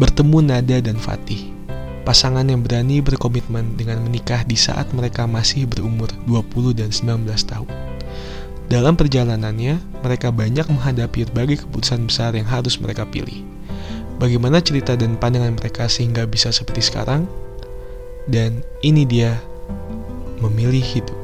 bertemu Nada dan Fatih. Pasangan yang berani berkomitmen dengan menikah di saat mereka masih berumur 20 dan 19 tahun. Dalam perjalanannya, mereka banyak menghadapi berbagai keputusan besar yang harus mereka pilih. Bagaimana cerita dan pandangan mereka sehingga bisa seperti sekarang? Dan ini dia memilih hidup.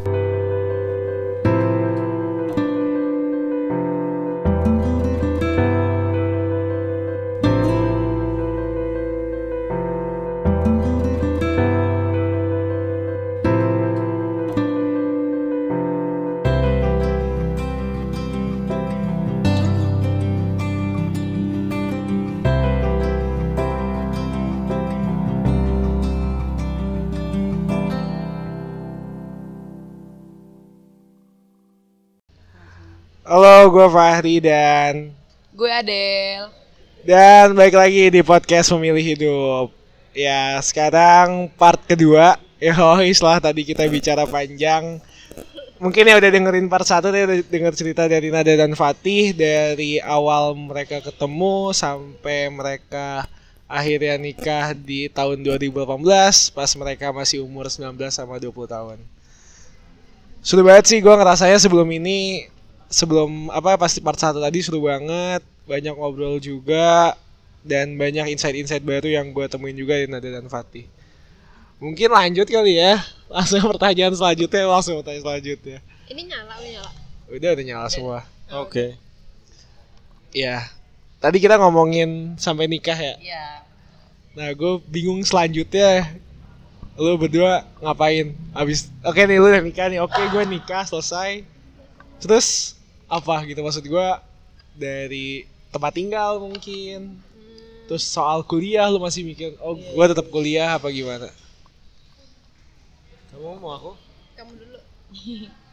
Gue Fahri dan Gue Adel. dan balik lagi di podcast Memilih Hidup. Ya, sekarang part kedua. Ya, setelah tadi kita bicara panjang. Mungkin ya udah dengerin part satu deh, udah denger cerita dari Nada dan Fatih dari awal mereka ketemu sampai mereka akhirnya nikah di tahun 2018 pas mereka masih umur 19 sama 20 tahun. Seru banget sih gue ngerasanya sebelum ini sebelum apa pasti part satu tadi seru banget banyak ngobrol juga dan banyak insight-insight baru yang gue temuin juga di Nada dan Fatih. Mungkin lanjut kali ya. Langsung pertanyaan selanjutnya langsung pertanyaan selanjutnya. Ini nyala, udah nyala. udah udah nyala semua. Oke. ya tadi kita ngomongin sampai nikah ya? Iya. nah gue bingung selanjutnya lu berdua ngapain? Abis oke nih lu udah nikah nih oke gue nikah selesai. Terus apa gitu maksud gue dari tempat tinggal mungkin terus soal kuliah lu masih mikir oh gue tetap kuliah apa gimana Kamu mau aku? Kamu dulu.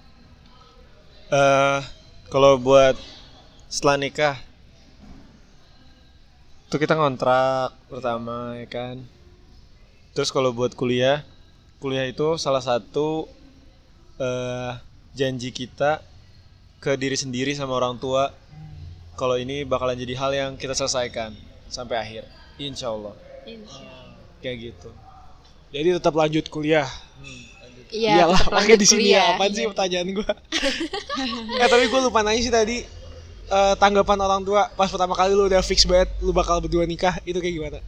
Eh, kalau buat setelah nikah, tuh kita ngontrak pertama ya kan. Terus kalau buat kuliah, kuliah itu salah satu eh janji kita ke diri sendiri sama orang tua. Kalau ini bakalan jadi hal yang kita selesaikan sampai akhir, insya Allah. Insya Kayak gitu. jadi tetap lanjut kuliah Iya, iyalah tetap pakai di sini ya apaan sih pertanyaan gue eh tapi gue lupa nanya sih tadi eh, tanggapan orang tua pas pertama kali lu udah fix banget lu bakal berdua nikah itu kayak gimana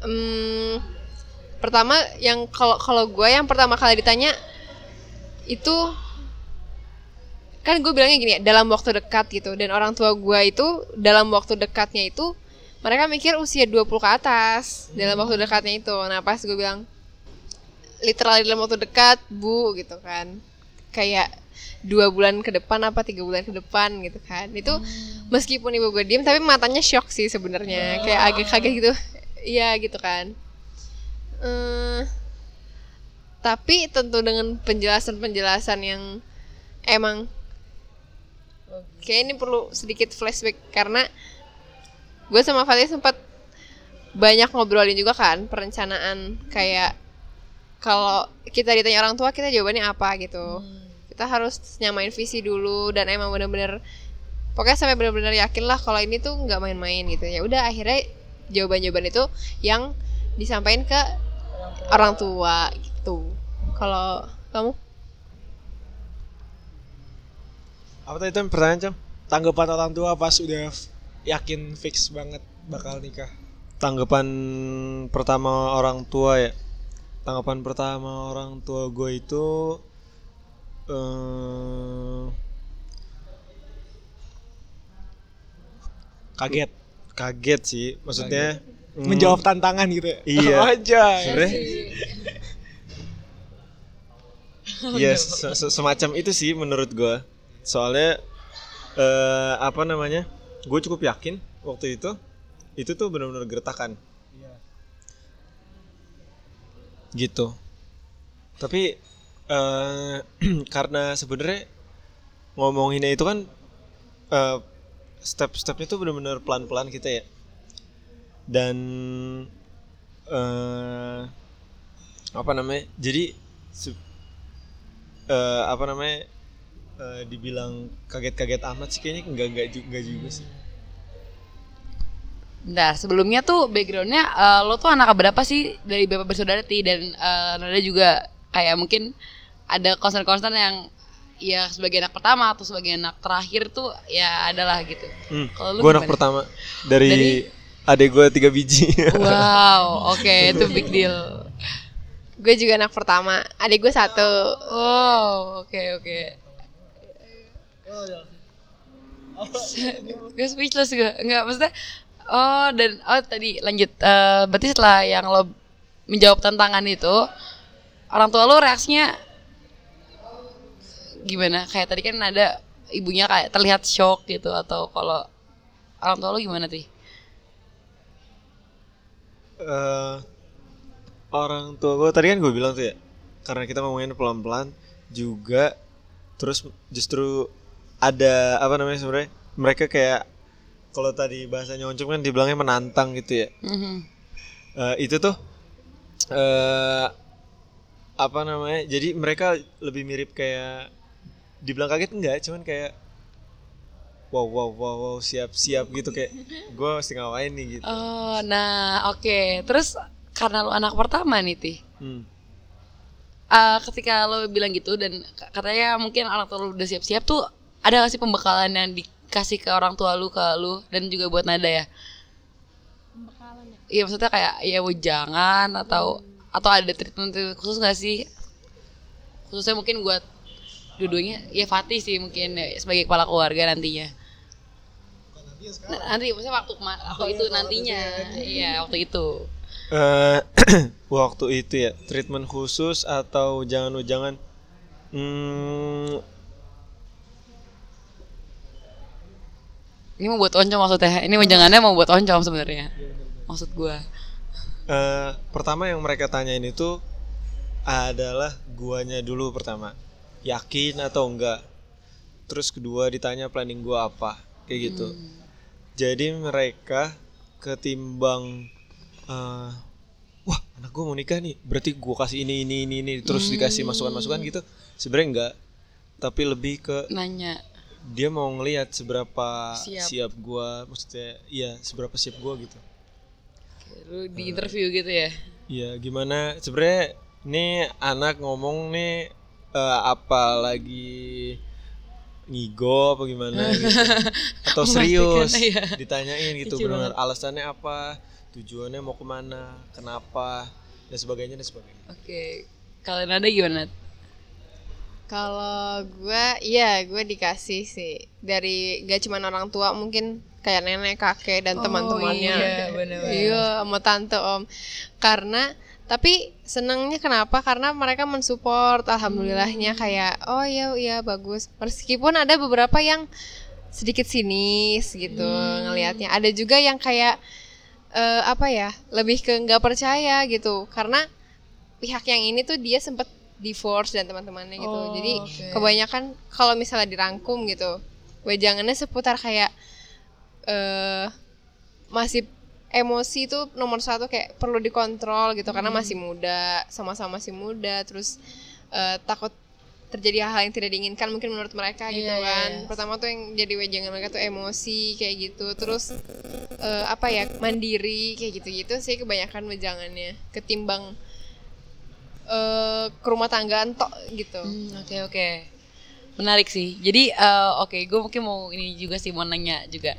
Hmm, pertama yang kalau kalau gue yang pertama kali ditanya itu kan gue bilangnya gini ya dalam waktu dekat gitu. Dan orang tua gue itu dalam waktu dekatnya itu mereka mikir usia 20 ke atas dalam waktu dekatnya itu. Nah pas gue bilang literal dalam waktu dekat bu gitu kan. Kayak dua bulan ke depan apa tiga bulan ke depan gitu kan. Itu meskipun ibu gue diem tapi matanya shock sih sebenarnya. Kayak agak kaget gitu. Iya gitu kan. Eh tapi tentu dengan penjelasan-penjelasan yang emang kayak ini perlu sedikit flashback karena gue sama Fatih sempat banyak ngobrolin juga kan perencanaan kayak kalau kita ditanya orang tua kita jawabannya apa gitu. Kita harus nyamain visi dulu dan emang bener-bener pokoknya sampai bener-bener yakin lah kalau ini tuh nggak main-main gitu. Ya udah akhirnya jawaban-jawaban itu yang disampaikan ke orang tua gitu. Kalau kamu apa tadi itu pertanyaan Cam? tanggapan orang tua pas udah yakin fix banget bakal nikah Tanggapan pertama orang tua ya. Tanggapan pertama orang tua gue itu eh kaget kaget sih. Maksudnya mm, menjawab tantangan gitu ya Iya. aja sebenarnya Iya, se- se- semacam itu sih menurut gue. Soalnya eh apa namanya? Gue cukup yakin waktu itu itu tuh benar-benar gertakan. Gitu. Tapi eh karena sebenarnya ngomonginnya itu kan eh step-stepnya tuh benar-benar pelan-pelan kita ya. Dan eh apa namanya? Jadi eh, apa namanya eh, dibilang kaget-kaget amat sih kayaknya enggak enggak juga, enggak juga sih Bentar, sebelumnya tuh backgroundnya eh, lo tuh anak berapa sih dari bapak bersaudara Ti dan eh, Nada juga kayak mungkin ada concern-concern yang ya sebagai anak pertama atau sebagai anak terakhir tuh ya adalah gitu. Hmm. Kalau lu Gue anak pertama dari, Dari- adek gue tiga biji. Wow, oke itu big deal. Gue juga anak pertama. Adik gue satu. Wow, oke oke. Gue speechless gue, nggak maksudnya. Oh dan oh tadi lanjut. Eh, berarti setelah yang lo menjawab tantangan itu, orang tua lo reaksinya gimana? Kayak tadi kan ada ibunya kayak terlihat shock gitu atau kalau orang tua lo gimana sih? eh orang tua gue tadi kan gue bilang tuh ya karena kita ngomongin pelan-pelan juga terus justru ada apa namanya sebenarnya mereka kayak kalau tadi bahasanya oncom kan dibilangnya menantang gitu ya Mhm. Eh, itu tuh eh apa namanya jadi mereka lebih mirip kayak dibilang kaget enggak cuman kayak wow wow wow wow siap siap gitu kayak gue mesti ngapain nih gitu Oh, nah oke. Terus karena lo anak pertama nih, Tih. Hmm. Eh, ketika lo bilang gitu dan katanya mungkin orang tua lo udah siap-siap tuh ada gak sih pembekalan yang dikasih ke orang tua lu ke lu dan juga buat Nada ya? Iya maksudnya kayak ya jangan atau atau ada treatment khusus gak sih? Khususnya mungkin buat dua-duanya ya Fatih sih mungkin ya, sebagai kepala keluarga nantinya. Nah, nanti maksudnya waktu waktu itu nantinya. Iya, waktu itu. eh waktu itu ya treatment khusus atau jangan-jangan hmm, Ini mau buat oncom maksudnya. Ini jangannya mau buat oncom sebenarnya. Maksud gua. eh, pertama yang mereka tanyain itu adalah guanya dulu pertama. Yakin atau enggak? Terus kedua ditanya planning gua apa? Kayak gitu. Jadi mereka ketimbang eh, wah anak gua mau nikah nih. Berarti gua kasih ini ini ini ini. Terus dikasih masukan masukan gitu. Sebenarnya enggak. Tapi lebih ke Nanya. Dia mau ngelihat seberapa Siap. siap, gua maksudnya iya seberapa siap gua gitu Lu di interview gitu ya. Iya gimana sebenarnya ini anak ngomong nih eh, apa lagi ngigo apa gimana gitu atau serius iya. ditanyain gitu benar alasannya apa tujuannya mau ke mana kenapa dan sebagainya dan sebagainya Oke. Kalian ada gimana? Kalau gue, iya gue dikasih sih dari gak cuma orang tua mungkin kayak nenek, kakek dan Oh, teman-temannya. iya, bener-bener. Iya, sama tante om. Karena tapi senangnya kenapa? Karena mereka mensupport, alhamdulillahnya kayak oh iya iya bagus. Meskipun ada beberapa yang sedikit sinis gitu ngelihatnya. Ada juga yang kayak eh, apa ya lebih ke nggak percaya gitu karena pihak yang ini tuh dia sempet divorce dan teman-temannya gitu Oh, jadi oke. kebanyakan kalau misalnya dirangkum gitu wejangannya seputar kayak eh masih emosi itu nomor satu kayak perlu dikontrol gitu karena masih muda sama-sama masih muda terus eh, takut terjadi hal-hal yang tidak diinginkan mungkin menurut mereka gitu Iya, kan iya. pertama tuh yang jadi wejangan mereka tuh emosi kayak gitu terus eh, apa ya mandiri kayak gitu-gitu sih kebanyakan wejangannya ketimbang eh ke rumah tanggaan tok gitu Hmm, Oke oke. Menarik sih. Jadi eh, oke, gue mungkin mau ini juga sih mau nanya juga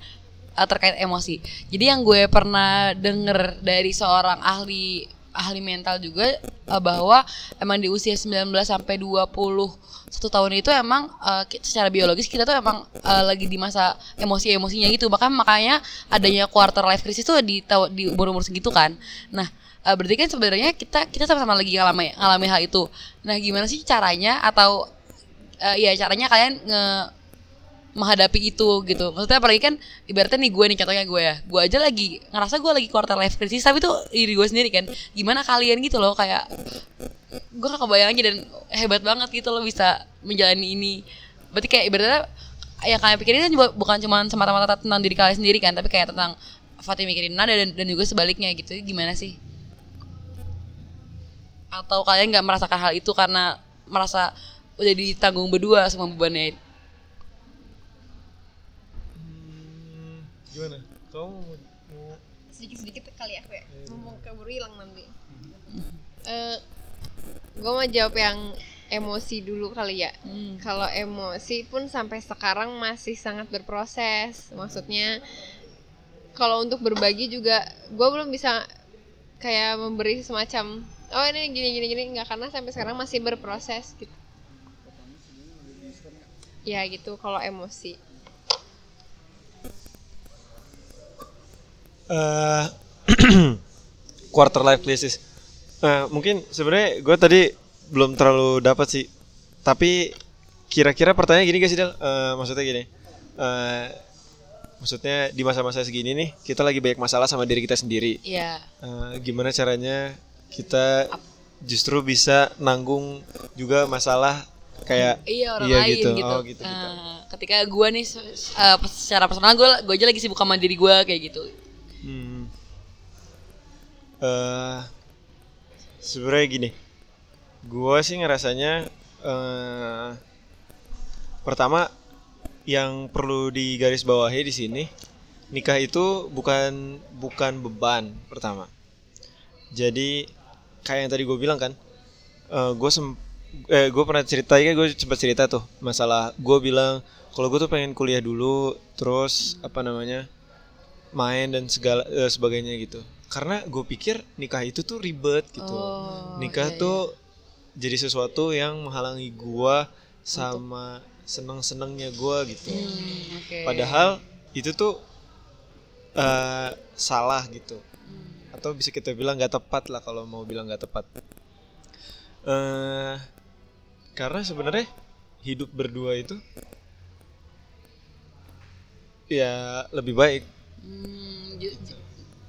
eh, terkait emosi. Jadi yang gue pernah denger dari seorang ahli ahli mental juga eh, bahwa emang di usia 19 sampai 21 tahun itu emang ki- secara biologis kita tuh emang eh, lagi di masa emosi-emosinya gitu. Bahkan makanya adanya quarter life crisis tuh di di umur-umur segitu kan. Nah, eh, berarti kan sebenarnya kita kita sama-sama lagi ngalami ngalami hal itu. Nah, gimana sih caranya atau eh, ya caranya kalian nge menghadapi itu gitu. Maksudnya apalagi kan ibaratnya nih gue nih contohnya gue ya. Gue aja lagi ngerasa gue lagi quarter life crisis tapi tuh diri gue sendiri kan. Gimana kalian gitu loh kayak gue gak kebayang aja dan hebat banget gitu loh bisa menjalani ini. Berarti kayak ibaratnya yang kalian pikirin kan bukan cuma semata-mata tentang diri kalian sendiri kan, tapi kayak tentang Fatih mikirin Nada dan, dan juga sebaliknya gitu. Gimana sih? Atau kalian nggak merasakan hal itu karena merasa udah ditanggung berdua semua bebannya Hmm, gimana kamu mau, mau sedikit-sedikit kali ya kayak ngomong keburu hilang nanti. Eh gue mau jawab yang emosi dulu kali ya. Hmm. Kalau emosi pun sampai sekarang masih sangat berproses. Maksudnya kalau untuk berbagi juga gue belum bisa kayak memberi semacam oh ini gini gini gini nggak karena sampai sekarang masih berproses gitu. Ya gitu kalau emosi. eh quarter life crisis. Eh, mungkin sebenarnya gue tadi belum terlalu dapat sih. Tapi kira-kira pertanyaan gini gak sih Del? Eh, maksudnya gini. eh maksudnya di masa-masa segini nih kita lagi banyak masalah sama diri kita sendiri. Iya. Eh, gimana caranya kita justru bisa nanggung juga masalah kayak Iya orang Iya lain gitu. gitu. Oh, gitu, gitu. Eh, ketika gue nih eh, secara personal gue gue aja lagi sibuk sama diri gue kayak gitu. Hmm. Eh, sebenarnya gini, gua sih ngerasanya eh pertama yang perlu digarisbawahi di sini nikah itu bukan bukan beban pertama. Jadi kayak yang tadi gue bilang kan, eh gue sem eh gue pernah cerita ya gue sempat cerita tuh masalah gue bilang kalau gue tuh pengen kuliah dulu terus apa namanya main dan segala eh, sebagainya gitu karena gue pikir nikah itu tuh ribet gitu Oh, nikah iya, iya. tuh jadi sesuatu yang menghalangi gue sama seneng senengnya gue gitu Hmm, oke. padahal itu tuh eh, salah gitu. Atau bisa kita bilang nggak tepat lah kalau mau bilang nggak tepat eh karena sebenarnya hidup berdua itu ya lebih baik Hmm,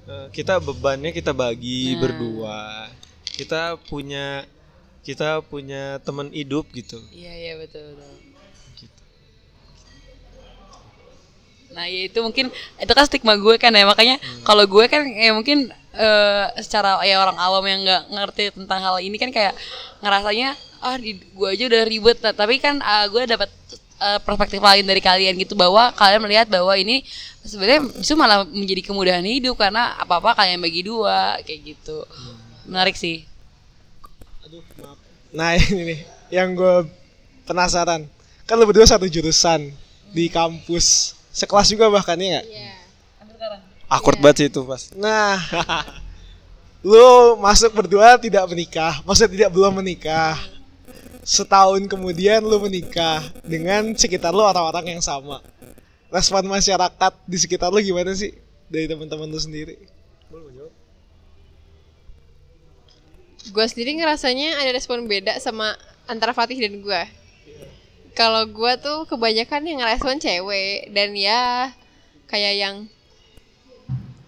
Eh, kita bebannya kita bagi Nah. berdua kita punya kita punya teman hidup gitu Iya iya betul betul. Gitu. Nah ya itu mungkin itu kan stigma gue kan ya makanya kalau gue kan ya mungkin eh, secara ya orang awam yang nggak ngerti tentang hal ini kan kayak ngerasanya ah di, gue aja udah ribet. Nah, tapi kan ah, gue dapat eh, perspektif lain dari kalian gitu bahwa kalian melihat bahwa ini sebenarnya justru malah menjadi kemudahan hidup karena apa apa kalian bagi dua kayak gitu. Menarik sih. Nah ini nih yang gue penasaran. Kan lu berdua satu jurusan di kampus sekelas juga bahkan ya nggak? Iya. awkward banget sih itu pas Nah, lu masuk berdua tidak menikah, maksudnya tidak belum menikah. Setahun kemudian lu menikah dengan sekitar lu orang-orang yang sama. Respon masyarakat di sekitar lu gimana sih dari teman-teman lu sendiri? gue sendiri ngerasanya ada respon beda sama antara Fatih dan gue. Kalau gue tuh kebanyakan yang ngerespon cewek dan ya kayak yang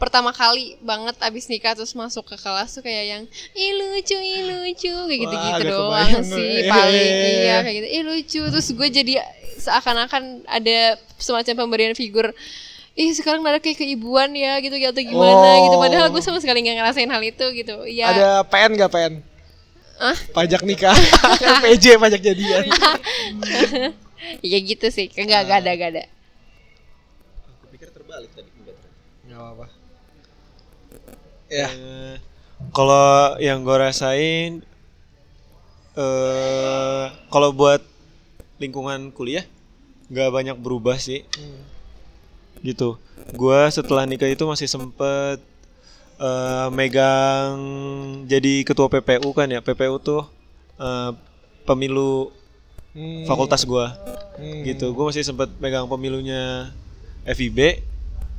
pertama kali banget abis nikah terus masuk ke kelas tuh kayak yang ih lucu ih lucu kayak gitu gitu agak doang sih gue. paling Iya, iya, iya. iya kayak gitu ih lucu terus gue jadi seakan-akan ada semacam pemberian figur ih sekarang ada kayak keibuan ya gitu atau gimana gitu padahal gue sama sekali nggak ngerasain hal itu gitu ya Ada PN gak PN? Hah? Pajak nikah, PJ pajak jadian. ya gitu sih enggak gak ada gak ada aku pikir terbalik tadi Gak apa-apa. Ya, Eh, kalau yang gue rasain eh kalau buat lingkungan kuliah nggak banyak berubah sih. Gitu. Gue setelah nikah itu masih sempet eh, megang jadi ketua PPU kan ya. PPU tuh eh, pemilu Hmm, fakultas gue hmm. gitu. Gue masih sempet megang pemilunya FIB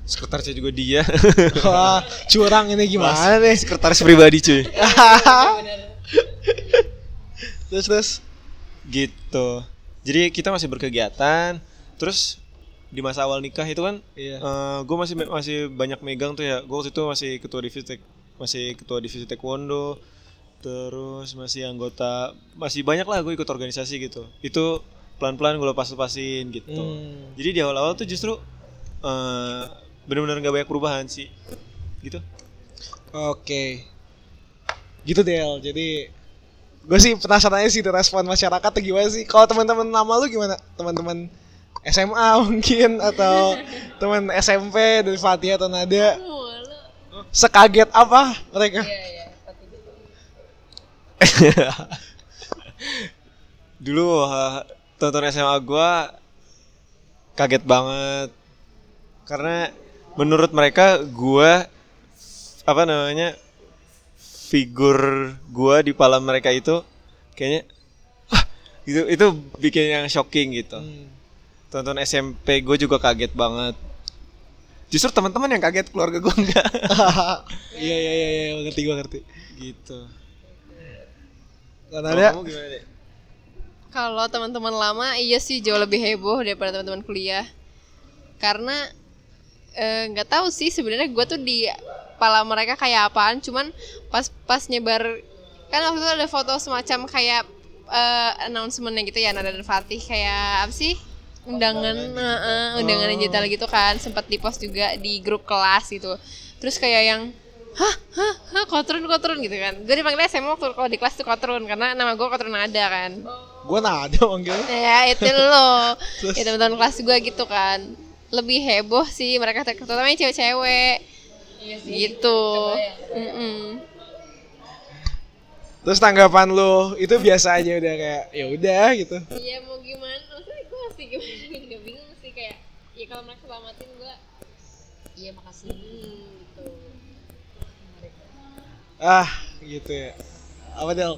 sekretarisnya juga dia Wah, curang ini gimana nih? sekretaris pribadi cuy Terus terus. gitu jadi kita masih berkegiatan terus di masa awal nikah itu kan Iya. gue masih masih banyak megang tuh ya gue waktu itu masih ketua divisi masih ketua divisi taekwondo terus masih anggota masih banyak lah gue ikut organisasi gitu itu pelan pelan gue lepas lepasin gitu Hmm. jadi di awal awal tuh justru eh benar-benar nggak banyak perubahan sih gitu Oke. Gitu Del. Jadi gue sih penasarannya sih respon masyarakat tuh gimana sih? Kalau teman-teman nama lu gimana? Teman-teman SMA mungkin atau teman SMP dari Fatih atau Nada? sekaget apa mereka? Dulu uh, tonton SMA gua kaget banget karena menurut mereka gua apa namanya figur gua di pala mereka itu kayaknya ah, itu itu bikin yang shocking gitu. Tonton SMP gue juga kaget banget. Justru teman-teman yang kaget keluarga gue enggak Iya iya iya iya ngerti gua ngerti. gitu. Kan Kalau ada kamu gimana deh? Kalau teman-teman lama iya sih jauh lebih heboh daripada teman-teman kuliah. Karena eh, nggak tahu sih sebenarnya gue tuh di kepala mereka kayak apaan, cuman pas pas nyebar kan waktu itu ada foto semacam kayak eh, announcementnya gitu ya Nada dan Fatih kayak apa sih? Undangan eh, eh, undangan digital gitu kan sempat di post juga di grup kelas gitu. Terus kayak yang hah? Hah? Hah? Kotrun kotrun gitu kan. Gue dipanggilnya SMA waktu kalau di kelas tuh kotrun karena nama gue kotrun ada kan. Gua nada manggil. ya itu lo. Ya teman-teman kelas gue gitu kan lebih heboh sih mereka terutama yang cewek-cewek gitu Mm-mm. Terus tanggapan lu itu biasa aja udah kayak ya udah gitu. Iya mau gimana? Maksudnya gue masih gimana? Gak bingung sih kayak ya kalau mereka selamatin gue Iya makasih. gitu. Ah, gitu ya. Apa Del?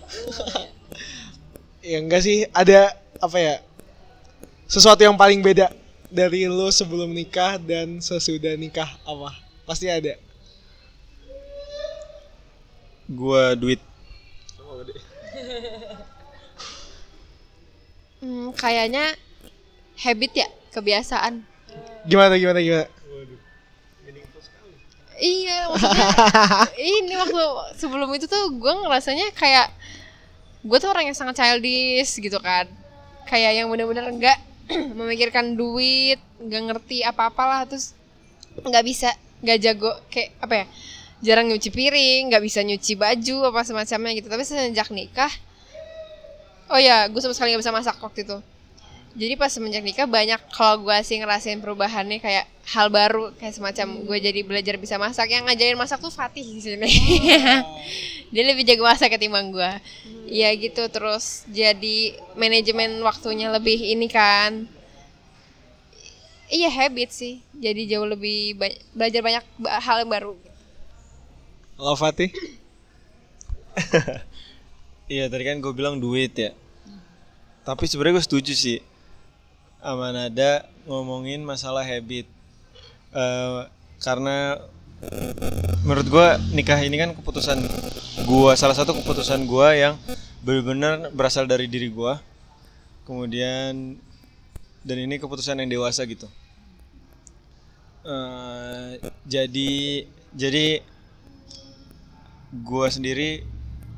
ya enggak sih, ada apa ya? Sesuatu yang paling beda dari lu sebelum nikah dan sesudah nikah apa? Pasti ada. Gua duit Hmm, kayaknya habit ya kebiasaan. Gimana gimana gimana? Iya maksudnya ini waktu sebelum itu tuh gue ngerasanya kayak gue tuh orang yang sangat childish gitu kan kayak yang bener-bener enggak memikirkan duit nggak ngerti apa-apalah terus nggak bisa nggak jago kayak apa ya jarang nyuci piring nggak bisa nyuci baju apa semacamnya gitu. Tapi sejak nikah oh ya gue sama sekali nggak bisa masak waktu itu jadi pas semenjak nikah banyak kalau gue sih ngerasain perubahannya kayak hal baru kayak semacam gue jadi belajar bisa masak. Yang ngajarin masak tuh Fatih di sini. Dia lebih jago masak ketimbang gue Iya gitu terus jadi manajemen waktunya lebih ini kan. Iya habit sih. Jadi jauh lebih ba- belajar banyak ba- hal yang baru. Lo Fatih? Iya tadi kan gue bilang duit ya. Tapi sebenarnya gue setuju sih sama Nada ngomongin masalah habit. Eh, karena menurut gue nikah ini kan keputusan gue salah satu keputusan gue yang benar-benar berasal dari diri gue. Kemudian dan ini keputusan yang dewasa gitu. Eh, jadi jadi gue sendiri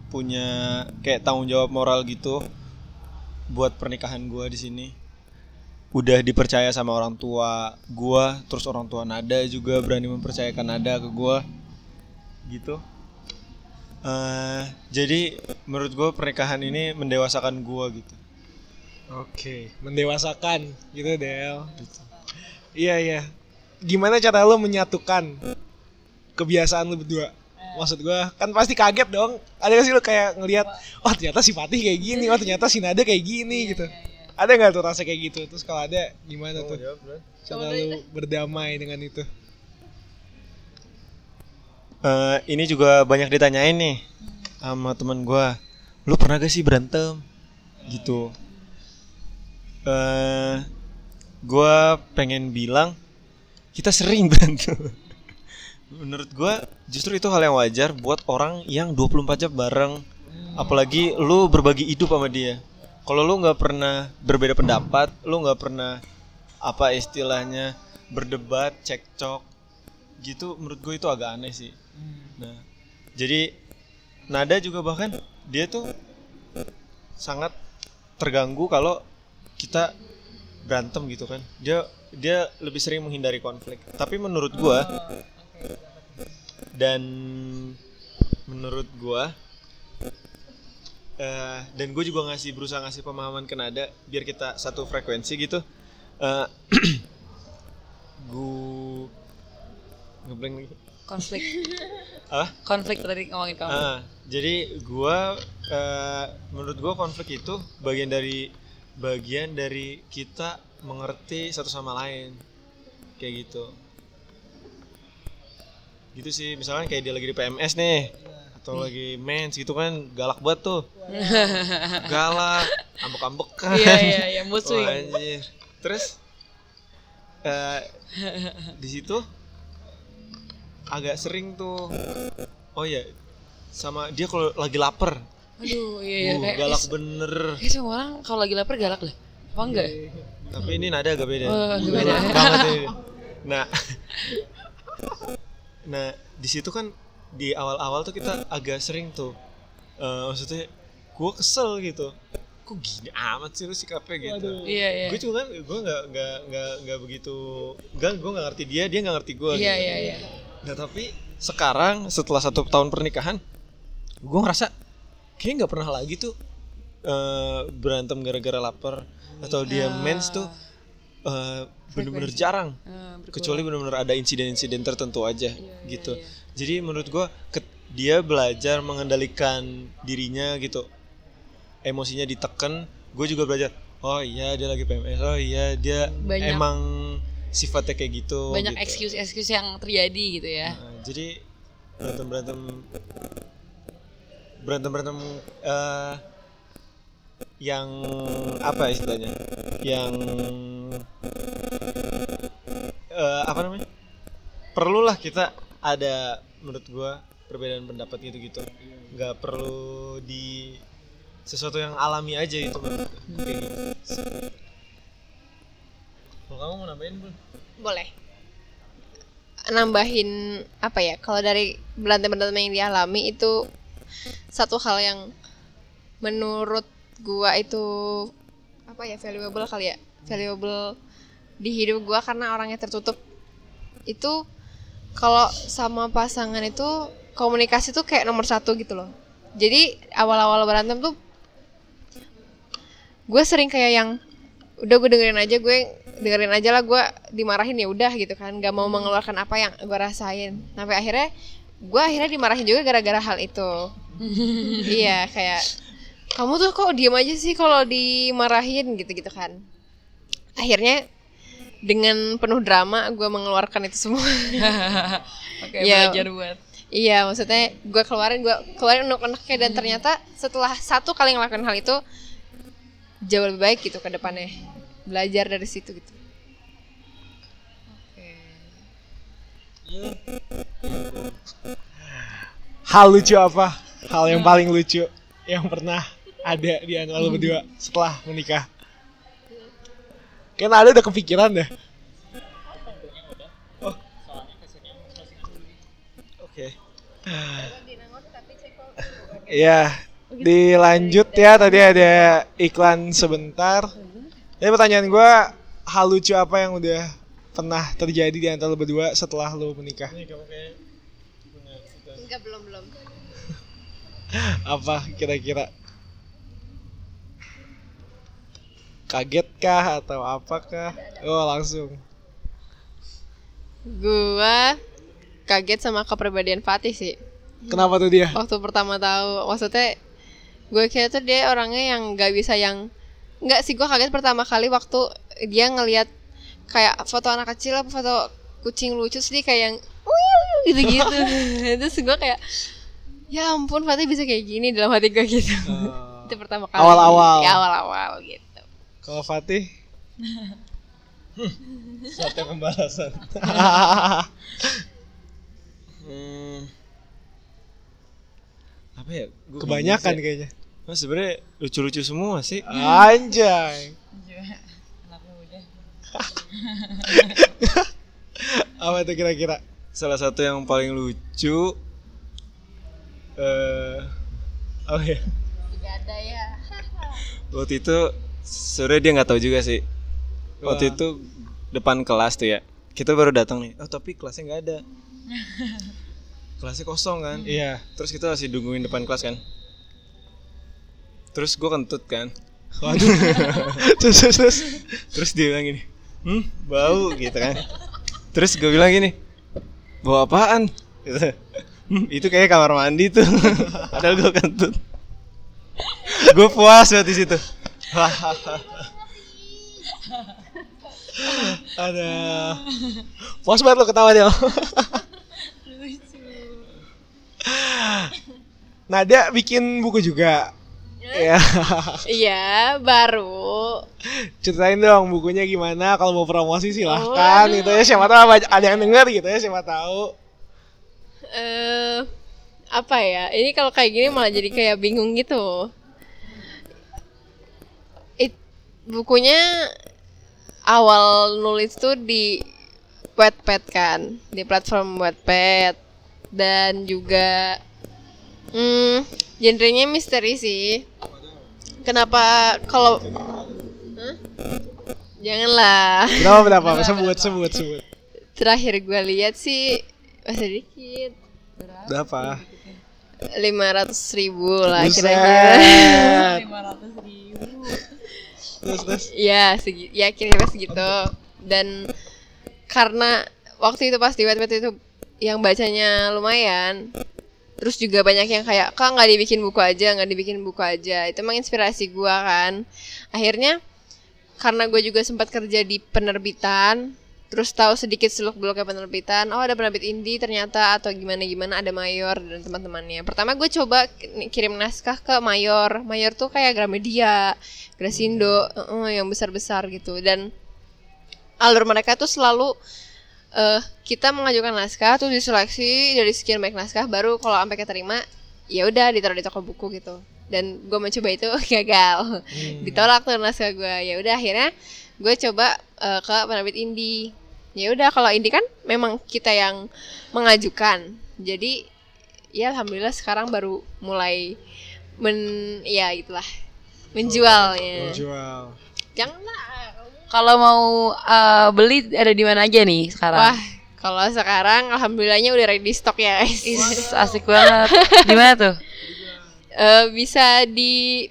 punya kayak tanggung jawab moral gitu buat pernikahan gue di sini udah dipercaya sama orang tua gue terus orang tua Nada juga berani mempercayakan Nada ke gue gitu Eh, jadi menurut gue pernikahan ini mendewasakan gue gitu Oke, mendewasakan gitu Del. Iya iya. Gimana cara lo menyatukan kebiasaan lo berdua? Maksud gua kan pasti kaget dong. Ada gak sih lo kayak ngelihat, oh ternyata si Fatih kayak gini, oh ternyata si Nada kayak gini gitu. Ada nggak tuh rasa kayak gitu? Terus kalau ada gimana tuh? Cara lo berdamai dengan itu? Eh, ini juga banyak ditanyain nih sama teman gua. Lu pernah gak sih berantem? Gitu. Eh, gua pengen bilang kita sering berantem. Menurut gua justru itu hal yang wajar buat orang yang 24 jam bareng. Apalagi lu berbagi hidup sama dia. Kalau lu nggak pernah berbeda pendapat, lu nggak pernah apa istilahnya berdebat, cekcok, gitu menurut gue itu agak aneh sih. Nah, jadi Nada juga bahkan dia tuh sangat terganggu kalau kita berantem gitu kan. Dia dia lebih sering menghindari konflik. Tapi menurut gua dan menurut gua eh, dan gue juga ngasih berusaha ngasih pemahaman ke Nada biar kita satu frekuensi gitu. Eh gue ngeblank lagi. konflik. Ah konflik tadi ngomongin kamu. Ah, jadi gua eh, menurut gua konflik itu bagian dari bagian dari kita mengerti satu sama lain. Kayak gitu. Gitu sih misalkan kayak dia lagi di PMS nih atau lagi mens gitu kan galak banget tuh. Galak ambek-ambekan iya iya iya mood Wah, swing. anjir. terus eh, di situ agak sering tuh. Oh ya sama dia kalau lagi lapar. Aduh iya iya uh, kayak galak eh, bener. kayak semua orang kalau lagi lapar galak lah. Apa enggak? Tapi ini nada agak beda. Oh, agak beda. banget ini. nah nah di situ kan di awal-awal tuh kita agak sering tuh eh, maksudnya gue kesel gitu. Kok gini amat sih lu sikapnya gitu? Iya iya. Gue juga kan gue nggak nggak nggak nggak begitu nggak gue nggak ngerti dia dia nggak ngerti gue iya gitu. iya iya. Nah tapi sekarang setelah satu tahun pernikahan gue ngerasa kayaknya nggak pernah lagi tuh eh, berantem gara-gara lapar atau dia mens tuh eh, bener-bener jarang. Berkurang. kecuali bener-bener ada insiden-insiden tertentu aja Iya, gitu jadi menurut gue dia belajar mengendalikan dirinya gitu. Emosinya ditekan gue juga belajar oh iya dia lagi PMS oh iya dia Banyak- emang sifatnya kayak gitu banyak gitu. excuse excuse yang terjadi gitu ya. Nah, jadi berantem berantem berantem berantem eh yang apa istilahnya? Yang eh apa namanya? Perlulah kita ada menurut gua perbedaan pendapat gitu gitu nggak perlu di sesuatu yang alami aja menurut gua. Kayak gitu. Kalau kamu mau nambahin bun? boleh nambahin apa ya kalau dari berantem-berantem yang dialami itu satu hal yang menurut gua itu apa ya valuable kali ya valuable di hidup gua karena orangnya tertutup itu kalau sama pasangan itu komunikasi tuh kayak nomor satu gitu loh. Jadi awal-awal berantem tuh gue sering kayak yang udah gue dengerin aja gue dengerin aja lah gue dimarahin ya udah gitu kan. Nggak mau mengeluarkan apa yang gue rasain. Sampai akhirnya gue akhirnya dimarahin juga gara-gara hal itu. Iya kayak kamu tuh kok diem aja sih kalau dimarahin? gitu gitu kan. Akhirnya dengan penuh drama gue mengeluarkan itu semua oke Iya. belajar buat iya maksudnya gue keluarin gue keluarin unek-uneknya dan ternyata setelah satu kali ngelakuin hal itu jauh lebih baik gitu ke depannya belajar dari situ gitu Hal lucu apa? Hal yang paling lucu yang pernah ada di antara lu berdua setelah menikah. Kan ada udah kepikiran deh. Oke. Iya, dilanjut ya tadi ada iklan sebentar. Jadi pertanyaan gue, hal lucu apa yang udah pernah terjadi di antara lu berdua setelah lu menikah? Enggak belum belum Apa kira-kira? Kaget kah atau apakah? Oh langsung. gua kaget sama kepribadian Fatih sih Kenapa tuh dia? waktu pertama tahu maksudnya gue kira tuh dia orangnya yang nggak bisa yang nggak sih gue kaget pertama kali waktu dia ngelihat kayak foto anak kecil apa foto kucing lucu dia kayak yang "Wih," gitu-gitu terus gue kayak ya ampun Fatih bisa kayak gini dalam hati gue gitu itu pertama kali Awal-awal. ya awal-awal gitu Kalau Fatih? Suatu pembalasan. Hmm. Apa ya? Gua Kebanyakan sih. kayaknya. Nah, sebenarnya lucu-lucu semua sih. Anjay. Apa itu kira-kira? Salah satu yang paling lucu eh oh ya. Gak ada ya Waktu itu sebenarnya dia nggak tahu juga sih. Waktu Wah. itu depan kelas tuh ya. Kita baru datang nih. Oh, tapi kelasnya nggak ada. kelasnya kosong kan. Iya. Terus kita masih nungguin depan kelas kan. Terus gue kentut kan. Waduh. terus, terus, terus. Terus dia bilang gini, hmm bau gitu kan. Terus gue bilang gini, bau apaan? Gitu. Hmm, itu kayak kamar mandi tuh. Padahal gue kentut. gue puas banget di situ. Ada. Puas banget lo ketawa dia. Nada bikin buku juga. Ya. Iya, baru. Ceritain dong bukunya gimana kalau mau promosi silahkan gitu ya siapa tahu ada yang denger gitu ya siapa tahu. eh apa ya? Ini kalau kayak gini malah jadi kayak bingung gitu. Bukunya awal nulis tuh di Wattpad kan, di platform Wattpad dan juga hmm, genrenya misteri sih. Kenapa kalau Hah? Janganlah. Berapa berapa? Sebut sebut sebut. Terakhir gue lihat sih masih dikit. Berapa? lima ratus ribu lah kira-kira. Terus terus. ya, segi, ya kira-kira segitu. Dan karena waktu itu pas di Wattpad itu yang bacanya lumayan, terus juga banyak yang kayak kak nggak dibikin buku aja, nggak dibikin buku aja. Itu menginspirasi gua kan. Akhirnya karena gue juga sempat kerja di penerbitan, terus tahu sedikit seluk beluknya penerbitan. Oh ada penerbit indie ternyata atau gimana gimana ada Mayor dan teman-temannya. Pertama gue coba ki- kirim naskah ke Mayor. Mayor tuh kayak Gramedia, Grasindo, eh, yang besar-besar gitu. Dan alur mereka tuh selalu eh kita mengajukan naskah terus diseleksi dari sekian banyak naskah baru kalau sampai keterima ya udah ditaruh di toko buku gitu dan gue mencoba itu gagal ditolak tuh naskah gue ya udah akhirnya gue coba eh, ke penerbit indie ya udah kalau indie kan memang kita yang mengajukan jadi ya alhamdulillah sekarang baru mulai men ya itulah menjualnya Jual. janganlah Kalau mau eh, beli ada di mana aja nih sekarang? wah kalau sekarang alhamdulillahnya udah ready stock ya guys Is, asik banget. Di mana tuh? Eh, bisa di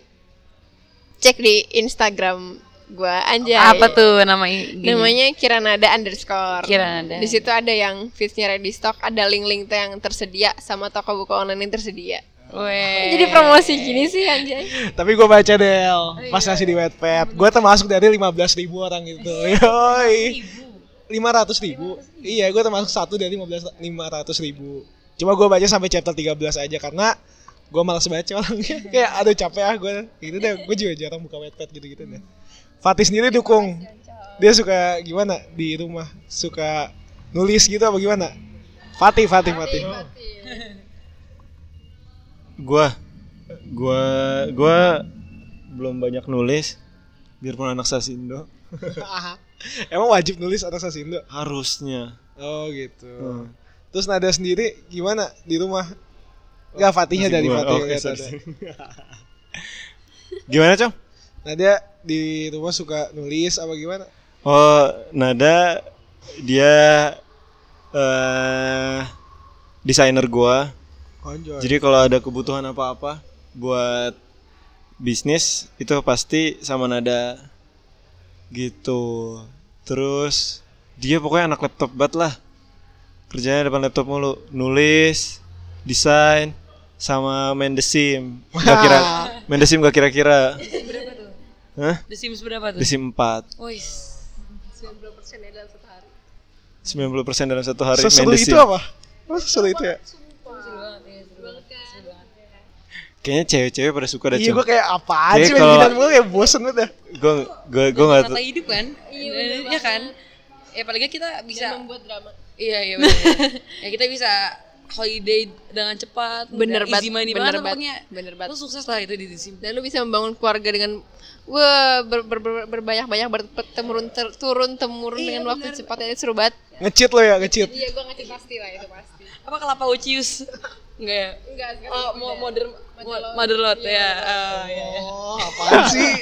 cek di Instagram gua anjay. Apa tuh nama i- gini? Namanya Kiranada underscore. Kiranada. Di situ ada yang feedsnya ready stock, ada link-link yang tersedia sama toko buku online yang tersedia. Weh. Jadi promosi gini sih anjay. Tapi gue baca Del pas ngasih di Wattpad. Gue termasuk dari 15 ribu orang gitu. Yoi. 500 ribu. Iya, gue termasuk satu dari 15 500 ribu. Cuma gue baca sampai chapter 13 aja karena gue malas baca orangnya. Kayak aduh capek ah gue. Gitu deh. Gue juga jarang buka Wattpad gitu-gitu deh. Fatih sendiri dukung. Dia suka gimana di rumah? Suka nulis gitu apa gimana? Fatih, Fatih, Fatih. Gua gua gua belum banyak nulis biarpun anak Sasindo Emang wajib nulis atas Sasindo? harusnya. Oh gitu. Hmm. Terus Nada sendiri gimana di rumah? Gak Fatihnya dari. Fatih sorry, ada. sorry. Gimana, Cong? Nada di rumah suka nulis apa gimana? Oh, Nada dia eh desainer gua. Konjol. Jadi kalau ada kebutuhan apa-apa buat bisnis itu pasti sama Nada gitu. Terus dia pokoknya anak laptop banget lah. Kerjanya depan laptop mulu, nulis, desain, sama main The Sim. Gak kira main The Sim gak kira-kira. Hah? The Sims berapa tuh? The Sim 4. Wih. 90% dalam satu hari Seseru main The itu Sim. apa? Oh, seseru itu ya? Kayaknya cewek-cewek pada suka dah, Iya, gue kayak Kayak sih main ginian mulu ya bosen udah. Gue gue gue nggak Kata hidup kan? Iya kan? Ya paling nggak kita bisa membuat drama. Iya iya benar. ya kita bisa holiday dengan cepat. Bener banget, easy money bener banget banget, pokoknya. bener banget. Lu sukses lah itu di Sims. Dan lu bisa membangun keluarga dengan wah ber, ber, ber- berbanyak-banyak bertemurun ter, turun temurun dengan waktu cepat ya seru banget. Ngecit lo ya, ngecit. Iya, gua ngasih pasti lah itu pasti. Apa kelapa ucius? Enggak ya? Enggak, Oh, mau modern motherlot ya. Oh, iya. Oh, apaan sih?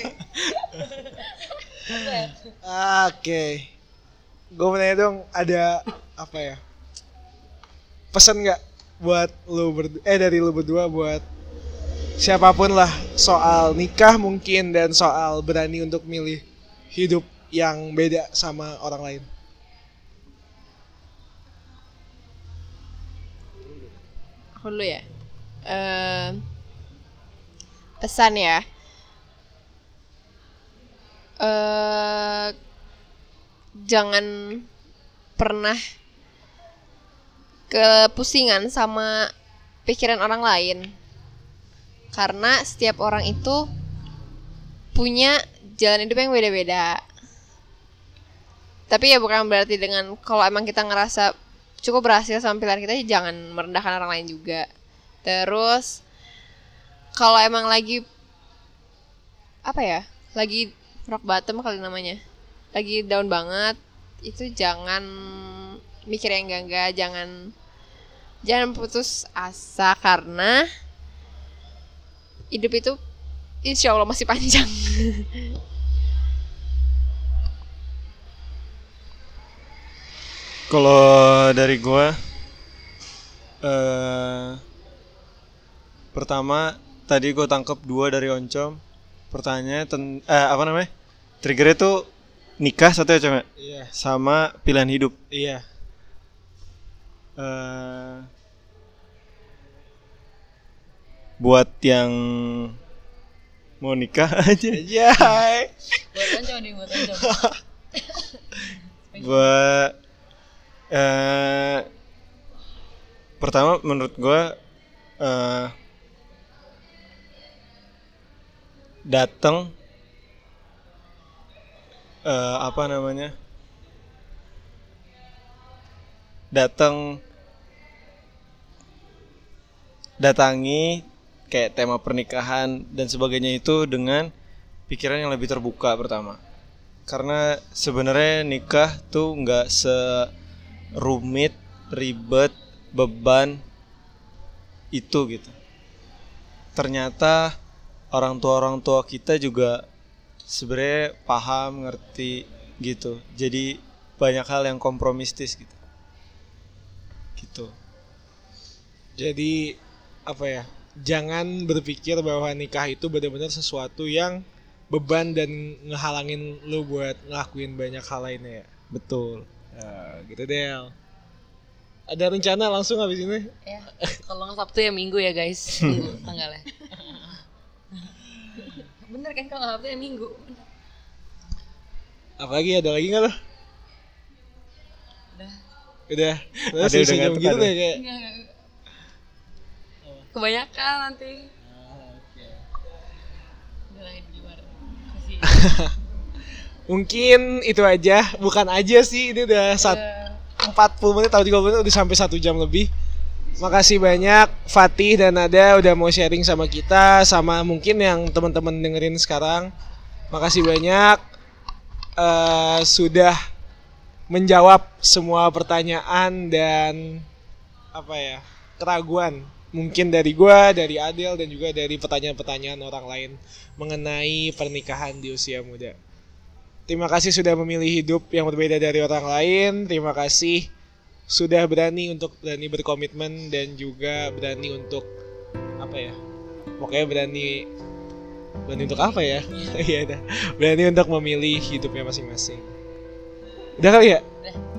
Oke. Gue mau nanya dong, ada apa ya? Pesan nggak buat lu berdua, eh dari lu berdua buat siapa pun lah soal nikah mungkin dan soal berani untuk milih hidup yang beda sama orang lain. Aku dulu ya. Eh, pesan ya. eh jangan pernah kepusingan sama pikiran orang lain. Karena setiap orang itu punya jalan hidup yang beda-beda. Tapi ya bukan berarti dengan kalau emang kita ngerasa cukup berhasil sama pilihan kita ya jangan merendahkan orang lain juga. Terus kalau emang lagi apa ya? Lagi rock bottom kali namanya. Lagi down banget, itu jangan mikir yang enggak-enggak, jangan jangan putus asa karena hidup itu insya Allah masih panjang. Kalau dari gua eh pertama tadi gue tangkep dua dari Oncom. Pertanyaannya ten, eh apa namanya? Triggernya tuh nikah satu ya cuma Iya. sama pilihan hidup. Iya. eh buat yang mau nikah aja. Iya. Buat Oncom nih, buat Oncom. Buat eh pertama menurut gua eh datang eh apa namanya? Datang datangi kayak tema pernikahan dan sebagainya itu dengan pikiran yang lebih terbuka pertama. Karena sebenarnya nikah tuh nggak serumit ribet beban itu gitu. Ternyata orang tua orang tua kita juga sebenarnya paham ngerti gitu. Jadi banyak hal yang kompromistis gitu. Gitu. Jadi apa ya? Jangan berpikir bahwa nikah itu benar-benar sesuatu yang beban dan ngehalangin lu buat ngelakuin banyak hal lainnya ya. betul Ya, gitu Del. Ada rencana langsung habis ini? ya, kalau nggak Sabtu ya Minggu ya guys. Tanggalnya. Bener kan kalau nggak Sabtu ya Minggu. Apalagi ada lagi nggak lo? Udah. Udah. Terus Ada udah gitu deh kayak. Kebanyakan nanti. Kasih. Mungkin itu aja, bukan aja sih ini udah sat 40 menit atau 30 menit udah sampai satu jam lebih. Makasih banyak Fatih dan Nada udah mau sharing sama kita sama mungkin yang teman-teman dengerin sekarang. Makasih banyak eh, sudah menjawab semua pertanyaan dan apa ya keraguan mungkin dari gua, dari Adel dan juga dari pertanyaan-pertanyaan orang lain mengenai pernikahan di usia muda. Terima kasih sudah memilih hidup yang berbeda dari orang lain. Terima kasih sudah berani untuk berani berkomitmen dan juga berani untuk apa ya? Pokoknya berani berani untuk apa ya? Iya dah. Berani untuk memilih hidupnya masing-masing. Udah kali ya?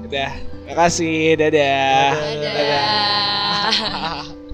Udah. Terima kasih. Dadah. Dadah.